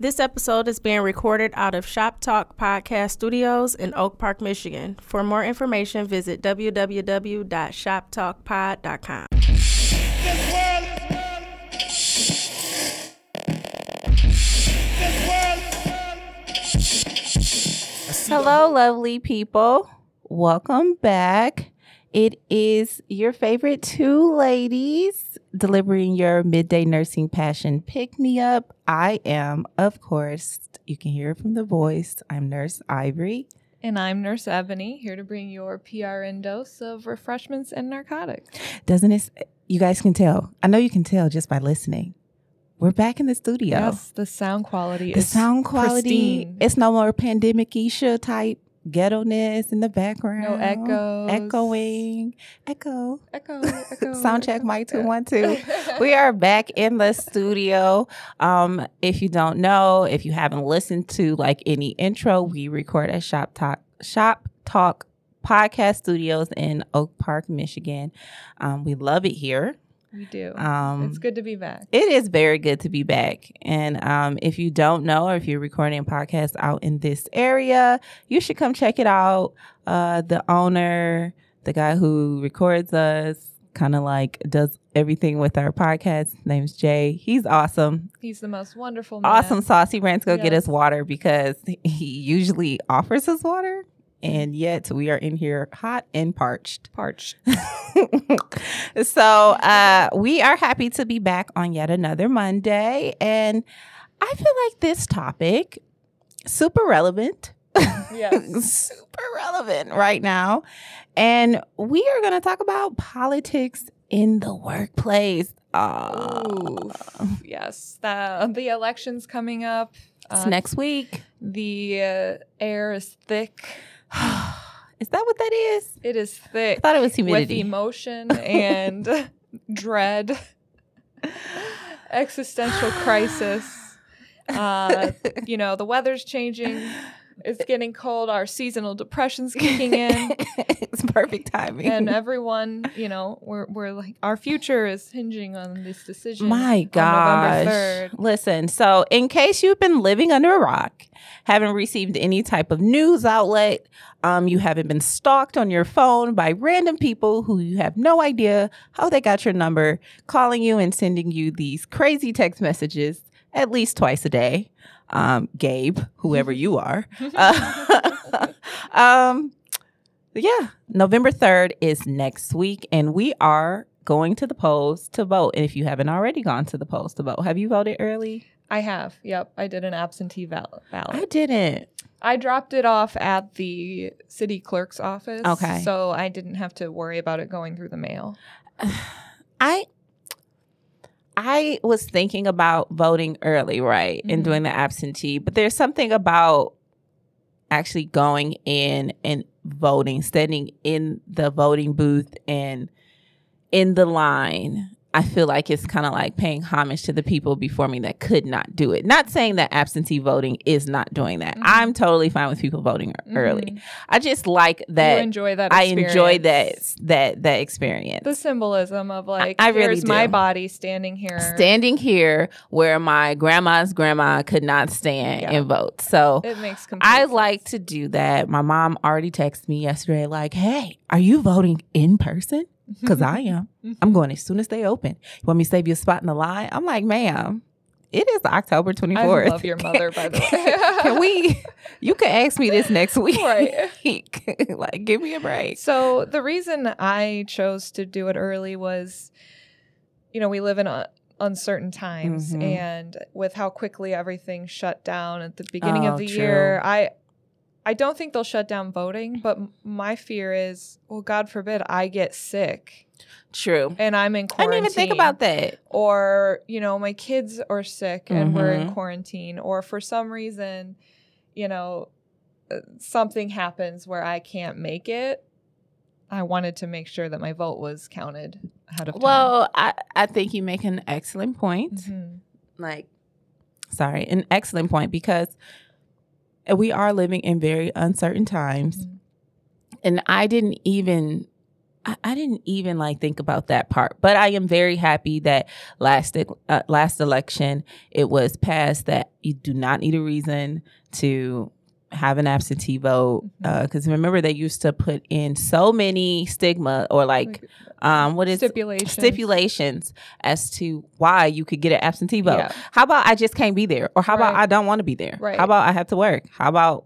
This episode is being recorded out of Shop Talk Podcast Studios in Oak Park, Michigan. For more information, visit www.shoptalkpod.com. Hello, lovely people. Welcome back. It is your favorite two ladies delivering your midday nursing passion pick me up. I am, of course, you can hear it from the voice. I'm Nurse Ivory. And I'm Nurse Ebony, here to bring your PRN dose of refreshments and narcotics. Doesn't it? You guys can tell. I know you can tell just by listening. We're back in the studio. Yes, the sound quality the is sound quality. pristine. It's no more pandemic isha type ghetto-ness in the background. No echoes. Echoing. Echo. echo, echo. Sound check, echo. mic two one two. we are back in the studio. Um, if you don't know, if you haven't listened to like any intro, we record at Shop Talk Shop Talk Podcast Studios in Oak Park, Michigan. Um, we love it here. We do. Um, it's good to be back. it is very good to be back. And um, if you don't know, or if you're recording a podcast out in this area, you should come check it out. Uh, the owner, the guy who records us, kind of like does everything with our podcast, name's Jay. He's awesome. He's the most wonderful man. Awesome sauce. He ran to go get us water because he usually offers us water. And yet we are in here hot and parched. Parched. so uh, we are happy to be back on yet another Monday, and I feel like this topic super relevant. Yes. super relevant right now, and we are going to talk about politics in the workplace. Uh, Ooh. yes. The, the election's coming up. it's Uh, next week. The uh, air is thick. is that what that is? It is I thick thought it was humidity. with emotion and dread, existential crisis. Uh, you know, the weather's changing. It's getting cold. Our seasonal depression's kicking in. it's perfect timing. and everyone, you know, we're, we're like, our future is hinging on this decision. My gosh. November 3rd. Listen, so in case you've been living under a rock, haven't received any type of news outlet, um, you haven't been stalked on your phone by random people who you have no idea how they got your number, calling you and sending you these crazy text messages at least twice a day. Um, Gabe, whoever you are. Uh, um, yeah, November 3rd is next week, and we are going to the polls to vote. And if you haven't already gone to the polls to vote, have you voted early? I have. Yep. I did an absentee val- I didn't. I dropped it off at the city clerk's office. Okay. So I didn't have to worry about it going through the mail. I I was thinking about voting early, right, and Mhm. doing the absentee, but there's something about actually going in and voting, standing in the voting booth and in the line. I feel like it's kind of like paying homage to the people before me that could not do it. Not saying that absentee voting is not doing that. Mhm. I'm totally fine with people voting early. Mhm. I just like you that. enjoy that. I enjoy that that that experience. The symbolism of like, I really here's my body standing here. standing here where my grandma's grandma could not stand Yeah. and vote. So It makes complete I sense. like to do that. My mom already texted me yesterday, like, hey, are you voting in person? Because I am. I'm going as soon as they open. You want me to save you a spot in the line? I'm like, ma'am, it is October 24th. I love your mother, by the way. Can we? You can ask me this next week. Right. like, give me a break. So the reason I chose to do it early was, you know, we live in a, uncertain times, Mhm. and with how quickly everything shut down at the beginning Oh, of the true. year, I. I don't think they'll shut down voting, but my fear is, well, God forbid I get sick True. and I'm in quarantine. I didn't even think about that. or you know my kids are sick and we're in Mhm. quarantine or for some reason you know uh, something happens where i can't make it i wanted to make sure that my vote was counted ahead of time Well, I, I think you make an excellent point. Mhm. like sorry an excellent point because we are living in very uncertain times Mhm. and i didn't even I, didn't even like think about that part, but I am very happy that last uh, last election it was passed that you do not need a reason to have an absentee vote because remember they used to put in so many stigma or like um what is stipulations. stipulations as to why you could get an absentee vote. Yeah. How about I just can't be there, or how about I don't want to be there? Right. How about I have to work? How about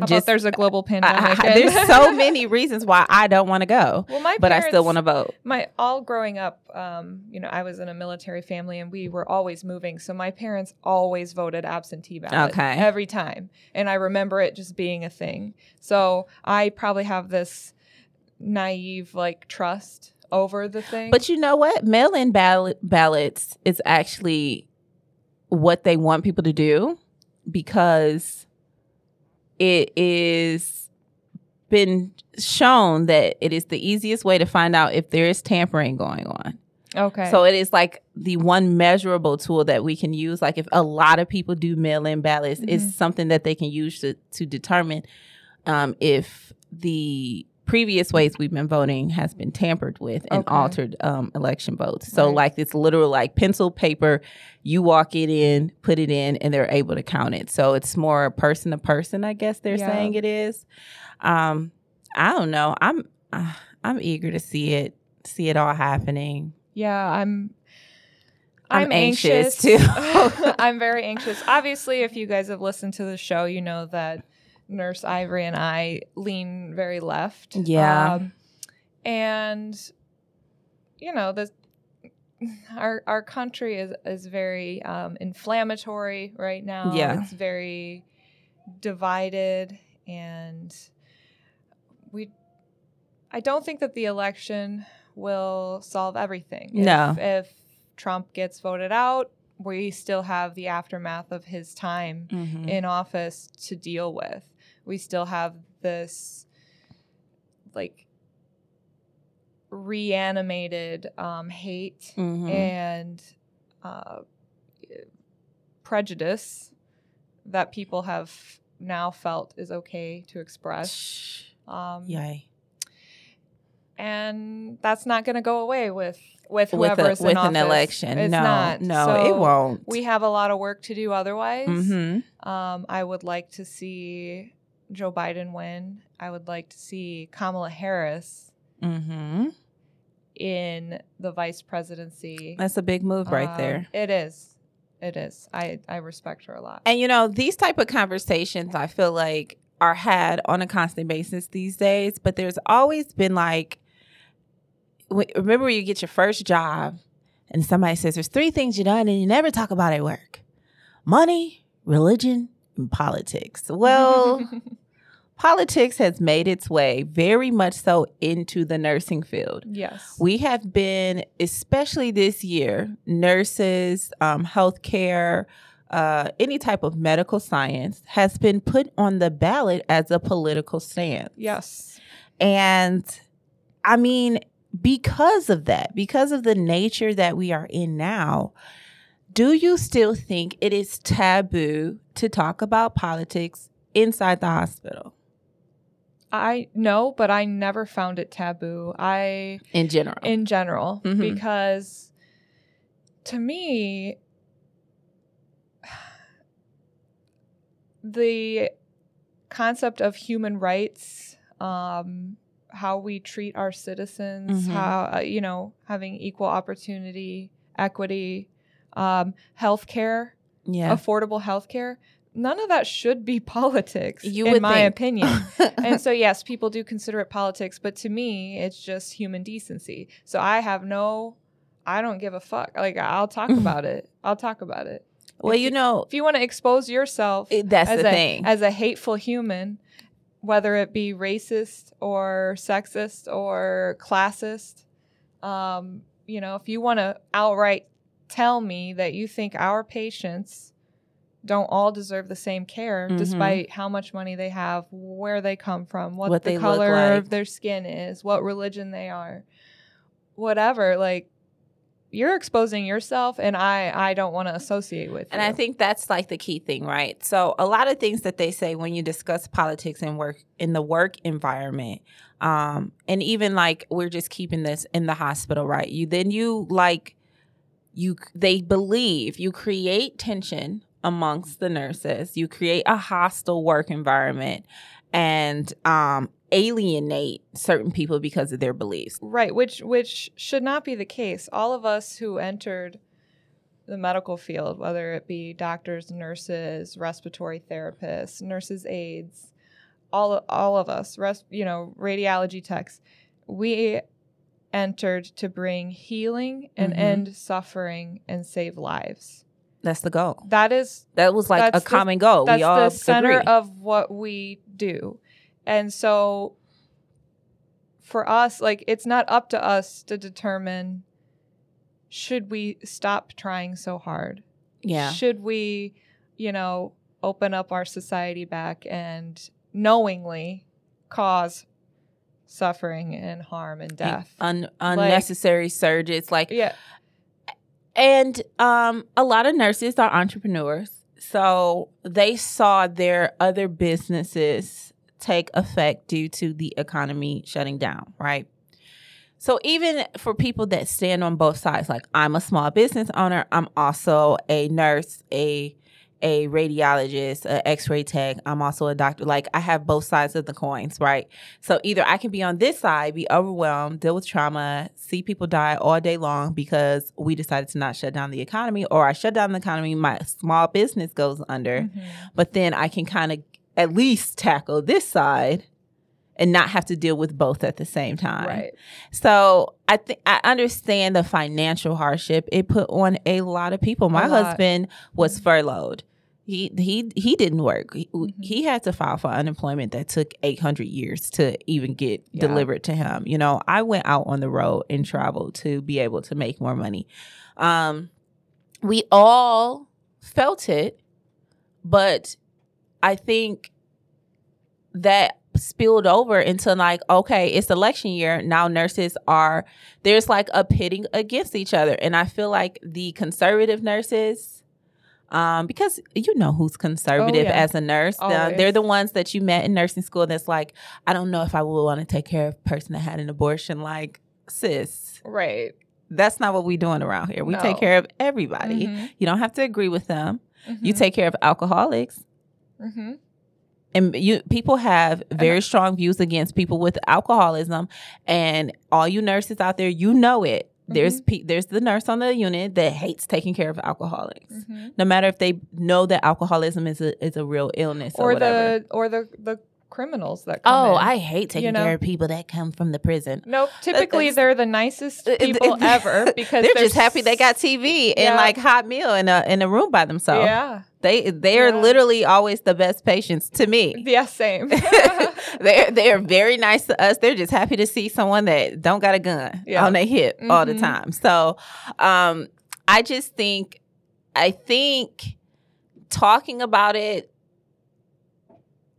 How just there's a global I- pandemic. I- and- there's so many reasons why I don't want to go, well, my but I still want to vote. my all growing up um, you know i was in a military family and we were always moving so my parents always voted absentee ballot Okay. every time and i remember it just being a thing so i probably have this naive like trust over the thing But you know what? Mail-in ballot ballots is actually what they want people to do because it is been shown that it is the easiest way to find out if there is tampering going on. okay So it is like the one measurable tool that we can use. Like if a lot of people do mail-in ballots, Mhm. it's something that they can use to to determine um, if the previous ways we've been voting has been tampered with and Okay. altered um, election votes. So Right. like it's literal like pencil paper. You walk it in, put it in, and they're able to count it. So it's more person to person. I guess they're Yeah. saying it is. Um, I don't know. I'm uh, I'm eager to see it see it all happening. yeah i'm I'm anxious, too. i'm very anxious obviously if you guys have listened to the show you know that nurse ivory and i lean very left Yeah. Um, and you know the our our country is is very um, inflammatory right now Yeah. it's very divided and we i don't think that the election will solve everything If- No. if trump gets voted out we still have the aftermath of his time Mm-hmm. in office to deal with. We still have this like reanimated um, hate Mm-hmm. and uh, prejudice that people have now felt is okay to express. Um, Yay. and that's not going to go away with with With, a, with in an office. election. It's no, not. no, So it won't. We have a lot of work to do otherwise. mm-hmm. Um, I would like to see Joe Biden win. I would like to see Kamala Harris Mm-hmm. in the vice presidency. That's a big move right Um, there. It is. It is. I, I respect her a lot. And you know, these type of conversations I feel like are had on a constant basis these days, but there's always been like remember when you get your first job and somebody says there's three things you done and you never talk about at work. Money, religion, and politics. Well, politics has made its way very much so into the nursing field. yes. We have been, especially this year, nurses, um, healthcare, uh, any type of medical science has been put on the ballot as a political stance. yes. And I mean, because of that, because of the nature that we are in now, do you still think it is taboo to talk about politics inside the hospital I know, but I never found it taboo. I in general? in general Mhm. because to me the concept of human rights um, how we treat our citizens Mhm. how uh, you know having equal opportunity equity um, healthcare yeah. affordable healthcare none of that should be politics You in my think. opinion. And so yes people do consider it politics but to me it's just human decency. So i have no i don't give a fuck. Like i'll talk about it. I'll talk about it. Well, if you know, if you want to expose yourself it- that's as the a thing. as a hateful human whether it be racist or sexist or classist um, you know if you want to outright tell me that you think our patients don't all deserve the same care Mhm. despite how much money they have where they come from what, What the color like. of their skin is what religion they are whatever like you're exposing yourself and I I don't want to associate with And you. I think that's like the key thing, right? So a lot of things that they say when you discuss politics and work in the work environment, um, and even like we're just keeping this in the hospital, right? You then you like you they believe you create tension amongst the nurses, you create a hostile work environment, and um, alienate certain people because of their beliefs. Right, which which should not be the case. All of us who entered the medical field, whether it be doctors, nurses, respiratory therapists, nurses aides, all all of us, res, you know, radiology techs, we entered to bring healing and Mhm. end suffering and save lives. That's the goal. That is That was like a the- common goal. that's we all the center agree. of what we do and so for us like it's not up to us to determine should we stop trying so hard yeah. should we you know open up our society back and knowingly cause suffering and harm and death Un- unnecessary surges like yeah and um a lot of nurses are entrepreneurs. So they saw their other businesses take effect due to the economy shutting down right? So even for people that stand on both sides like i'm a small business owner i'm also a nurse a a radiologist, an x-ray tech, I'm also a doctor. Like I have both sides of the coins, right? So either I can be on this side, be overwhelmed, deal with trauma, see people die all day long because we decided to not shut down the economy, or I shut down the economy, my small business goes under. Mhm. But then I can kind of at least tackle this side and not have to deal with both at the same time. right So I think I understand the financial hardship it put on a lot of people. My husband was furloughed. He he he didn't work. He, Mhm. he had to file for unemployment that took 800 years to even get Yeah. delivered to him. You know, I went out on the road and traveled to be able to make more money. Um we all felt it, but I think that spilled over into like okay it's election year now nurses are there's like a pitting against each other and i feel like the conservative nurses um because you know who's conservative Oh, yeah. as a nurse. The- they're the ones that you met in nursing school that's like i don't know if i would want to take care of a person that had an abortion. Like sis. Right. That's not what we're doing around here. We take care of everybody. Mhm. you don't have to agree with them. You Mhm. take care of alcoholics. Mhm. and you people have very strong views against people with alcoholism. And all you nurses out there you know it there's Mm-hmm. pe- there's the nurse on the unit that hates taking care of alcoholics Mhm. no matter if they know that alcoholism is a is a real illness or, or the or the the criminals that come oh in. i hate taking you know? care of people that come from the prison Nope. Typically, that's- they're the nicest it- people ever because they're, just happy they got TV and like hot meal in a in a room by themselves. Yeah. They they are Yeah. literally always the best patients to me. Yeah. Same. they're they're very nice to us. They're just happy to see someone that don't got a gun Yeah. on their hip all the Mhm. time. So, um, I just think, I think talking about it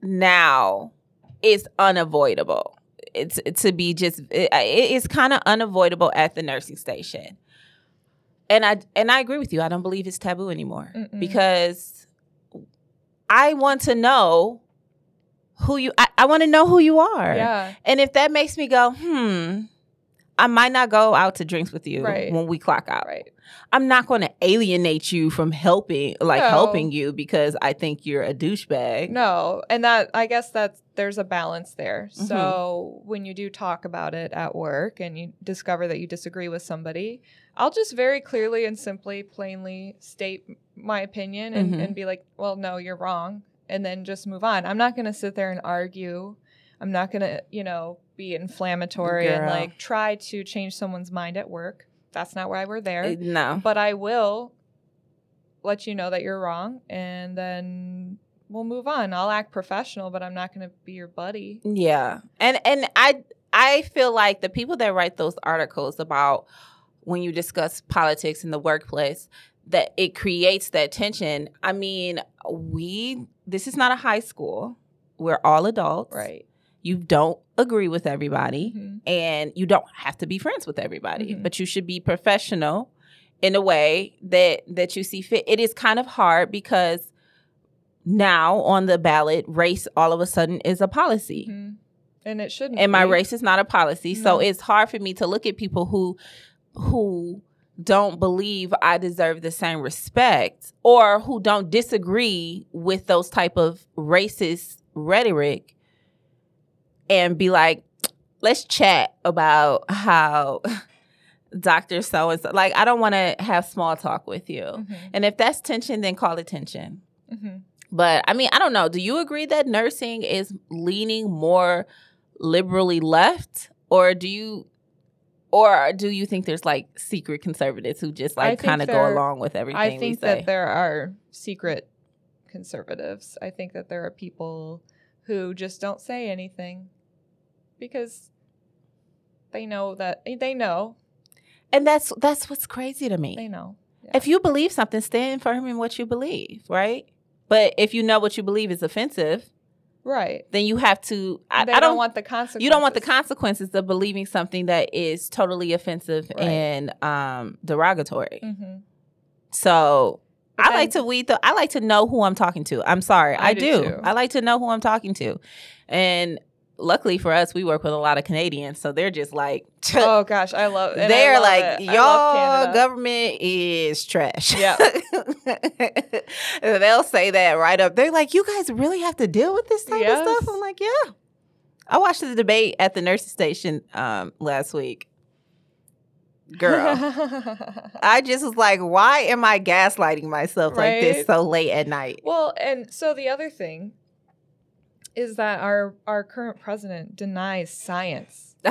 now is unavoidable. It's to be just it, it's kind of unavoidable at the nursing station. And I and I agree with you. I don't believe it's taboo anymore Mm-mm. because I want to know who you I, I want to know who you are. yeah. And if that makes me go, hmm, I might not go out to drinks with you Right. when we clock out. Right. I'm not going to alienate you from helping, like No. helping you because I think you're a douchebag. No, and that I guess that there's a balance there. Mhm. So when you do talk about it at work and you discover that you disagree with somebody, I'll just very clearly and simply, plainly state my opinion and, Mhm. and be like, "Well, no, you're wrong," and then just move on. I'm not going to sit there and argue. I'm not going to, you know, be inflammatory and like try to change someone's mind at work. That's not why we're there Uh, No. but I will let you know that you're wrong, and then we'll move on. I'll act professional, but I'm not going to be your buddy. Yeah. And and I I feel like the people that write those articles about when you discuss politics in the workplace that it creates that tension. I mean, we this is not a high school. We're all adults. Right. You don't agree with everybody Mhm. and you don't have to be friends with everybody, Mhm. but you should be professional in a way that that you see fit. It is kind of hard because now on the ballot, race all of a sudden is a policy. Mhm. And it shouldn't. And my be. race is not a policy. So it's hard for me to look at people who who don't believe I deserve the same respect or who don't disagree with those type of racist rhetoric and be like, let's chat about how Dr. So and so like I don't want to have small talk with you. Mhm. And if that's tension, then call it tension. Mhm. But I mean, I don't know. Do you agree that nursing is leaning more liberally left, or do you, or do you think there's like secret conservatives who just like kind of go along with everything I think that there are secret conservatives. I think that there are people who just don't say anything because they know that they know and that's that's what's crazy to me. they know. If you believe something, stand firm in what you believe, right? But if you know what you believe is offensive, right, then you have to. I, I don't, don't want the consequences. you don't want the consequences of believing something that is totally offensive Right. and um, derogatory. Mhm. So But I like to weed the I like to know who I'm talking to. I'm sorry. I, I do. too. I like to know who I'm talking to. And luckily for us, we work with a lot of Canadians, so they're just like Oh gosh, I love. they're love like, it. Y'all government is trash. Yeah. They'll say that right up. They're like, you guys really have to deal with this type Yes. of stuff. I'm like, yeah. I watched the debate at the nurses station um, last week. Girl. I just was like, why am I gaslighting myself like this so late at night? well, and so the other thing is that our our current president denies science.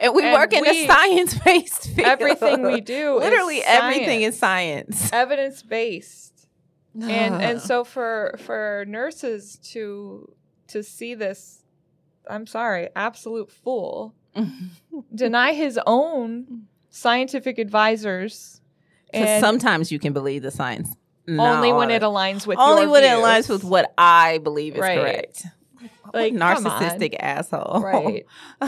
and we And work in a science based field. Everything we do, literally is everything is science. science. evidence based. and and so for for nurses to to see this i'm sorry absolute fool deny his own scientific advisors Because sometimes you can believe the science. only when it aligns with only when it aligns with what I believe is Right. correct. Like, narcissistic asshole. right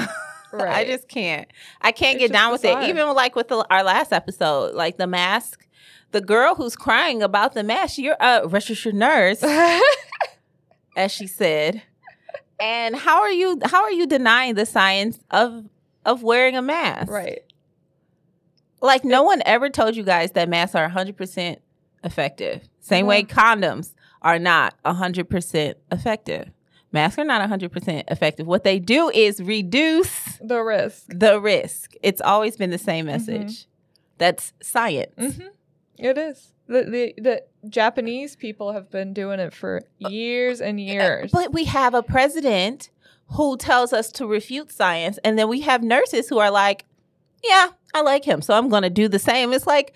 I just can't. I can't It's get down with it. Even like with the, our last episode, like the mask. The girl who's crying about the mask, you're a registered nurse, as she said. And how are you? How are you denying the science of of wearing a mask? right Like no one ever told you guys that masks are 100% effective. Same way mm-hmm. condoms are not 100% effective. Masks are not 100% effective. What they do is reduce the risk the risk. It's always been the same mm-hmm. message. That's science. hmm it is the, the the japanese people have been doing it for years and uh, years But we have a president who tells us to refute science, and then we have nurses who are like, "Yeah, I like him, so I'm going to do the same." It's like,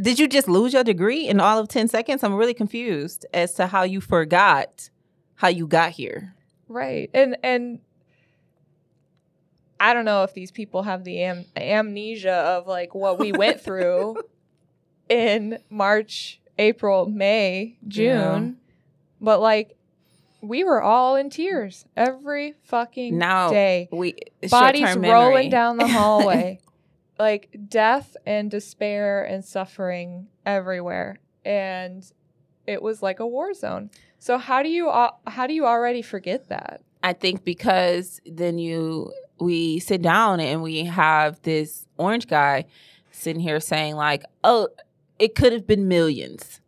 did you just lose your degree in all of ten seconds? I'm really confused as to how you forgot how you got here. Right. And and I don't know if these people have the am- amnesia of like what we went through in March, April, May, June. But like we were all in tears every fucking Now day. we Bodies rolling down the hallway. like death and despair and suffering everywhere. And it was like a war zone. So how do you al- how do you already forget that? I think because then you we sit down and we have this orange guy sitting here saying like, "Oh, it could have been millions.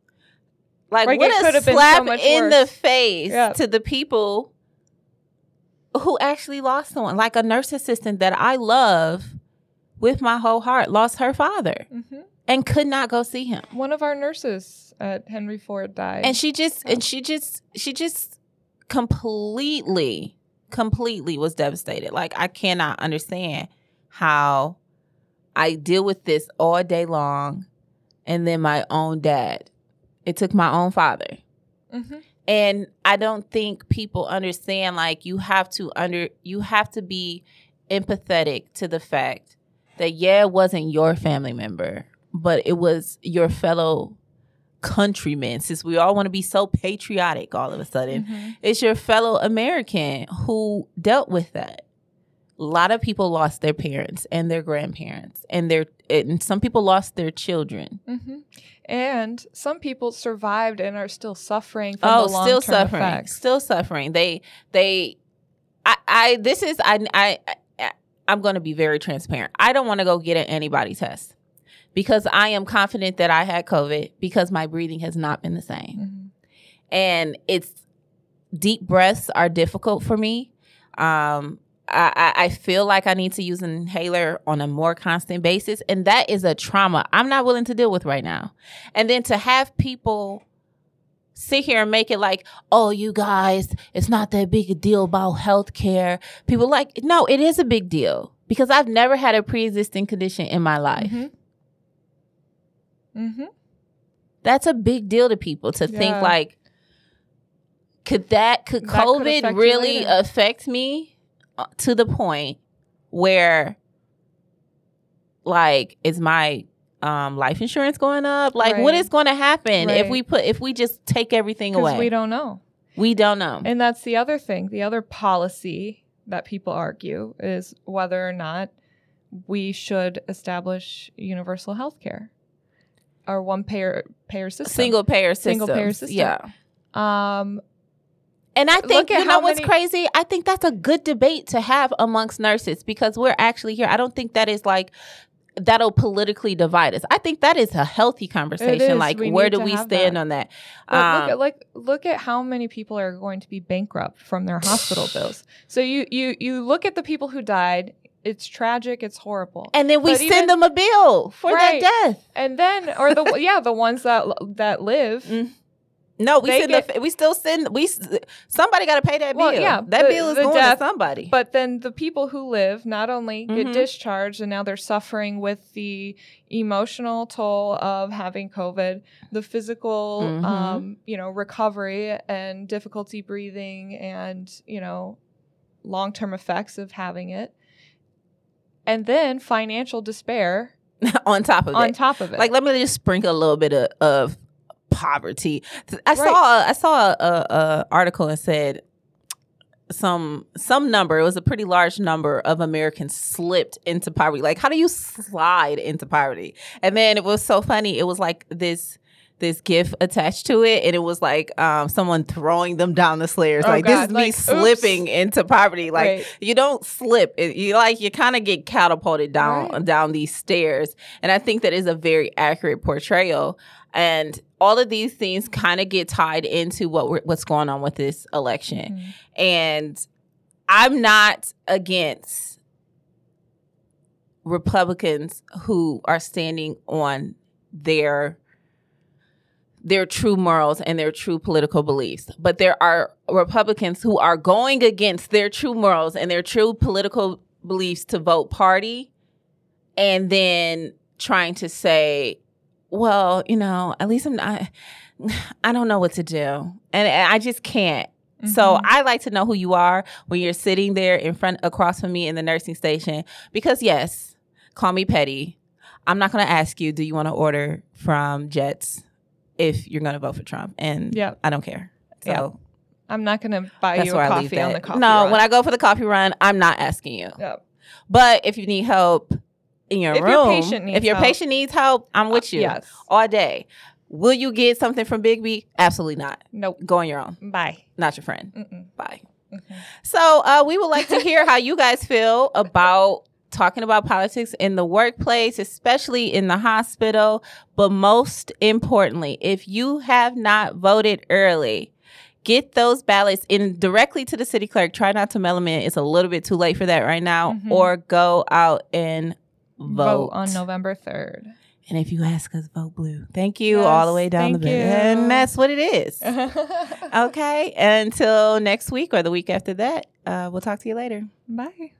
Like what a been so slap in worse. the face Yeah. to the people who actually lost someone. Like a nurse assistant that I love with my whole heart lost her father hmm and could not go see him. One of our nurses at Henry Ford died. and she just and she just she just completely completely was devastated like i cannot understand how i deal with this all day long and then my own dad it took my own father Mhm. and i don't think people understand like you have to under you have to be empathetic to the fact that yeah it wasn't your family member but it was your fellow countrymen since we all want to be so patriotic all of a sudden. Mhm. it's your fellow american who dealt with that. A lot of people lost their parents and their grandparents and their and some people lost their children. Hmm And some people survived and are still suffering from oh the still suffering effects. still suffering. They they i i this is i, I i'm going to be very transparent i don't want to go get an antibody test because i am confident that i had covid because my breathing has not been the same Mhm. and it's deep breaths are difficult for me. Um, I I feel like I need to use an inhaler on a more constant basis, and that is a trauma I'm not willing to deal with right now. And then to have people sit here and make it like, oh, you guys, it's not that big a deal about healthcare. People like, no, it is a big deal because I've never had a pre-existing condition in my life. Mhm. Mhm. That's a big deal to people to think like could that could That COVID affect really affect me uh, to the point where like is my um life insurance going up? Like what Right. is going to happen if we put if we just take everything away? we don't know. we don't know. And that's the other thing. The other policy that people argue is whether or not we should establish universal health care or one payer payer system. Single payer system. Single payer system. Yeah. Um, And I think you know what's many- crazy? I think that's a good debate to have amongst nurses because we're actually here. I don't think that is like that'll politically divide us. I think that is a healthy conversation. Like We where do we stand that. on that? but look Um, at like look at how many people are going to be bankrupt from their hospital bills. So you you you look at the people who died. It's tragic. It's horrible. and then we but send even- them a bill for Right. that death. And then or the yeah the ones that that live. Mm. No, we send get- the, we still send we somebody got to pay that Well, bill. yeah, that the- bill is going death, to somebody. But then the people who live not only get discharged and now they're suffering with the emotional toll of having COVID, the physical, Mhm. um, you know, recovery and difficulty breathing and, you know, long term effects of having it. And then financial despair on top of on it, top of it. like let me just sprinkle a little bit of, of poverty. I Right. saw i saw a, a article and said some some number it was a pretty large number of americans slipped into poverty. Like how do you slide into poverty? And then it was so funny. It was like this this gif attached to it and it was like um someone throwing them down the stairs Oh, like this God, is me like, oops. slipping into poverty like Right. you don't slip it, you like you kind of get catapulted down Right. down these stairs and i think that is a very accurate portrayal and all of these things kind of get tied into what we're, what's going on with this election Mhm. and i'm not against republicans who are standing on their their true morals and their true political beliefs. But there are Republicans who are going against their true morals and their true political beliefs to vote party and then trying to say, well, you know, at least I'm not, I don't know what to do. And, I just can't. So Mhm. I like to know who you are when you're sitting there in front across from me in the nursing station because yes, call me petty. I'm not going to ask you do you want to order from Jet's if you're going to vote for Trump and Yeah. I don't care. So Yeah. I'm not going to buy you a coffee on the coffee. no, run. when I go for the coffee run, I'm not asking you. Yeah. But if you need help in your If room, your if your help. patient needs help, I'm with you Yes. all day. Will you get something from Biggby? Absolutely not. Nope. Go on your own. Bye. Not your friend. Mm-mm. Bye. Mhm. So uh, we would like to hear how you guys feel about talking about politics in the workplace, especially in the hospital. But most importantly, if you have not voted early, get those ballots in directly to the city clerk. Try not to mail them in. It's a little bit too late for that right now. Mhm. Or go out and vote. Vote on November 3rd. And if you ask us, vote blue. Thank you Yes, all the way down the you. And that's what it is. okay. Until next week or the week after that, uh, we'll talk to you later. Bye.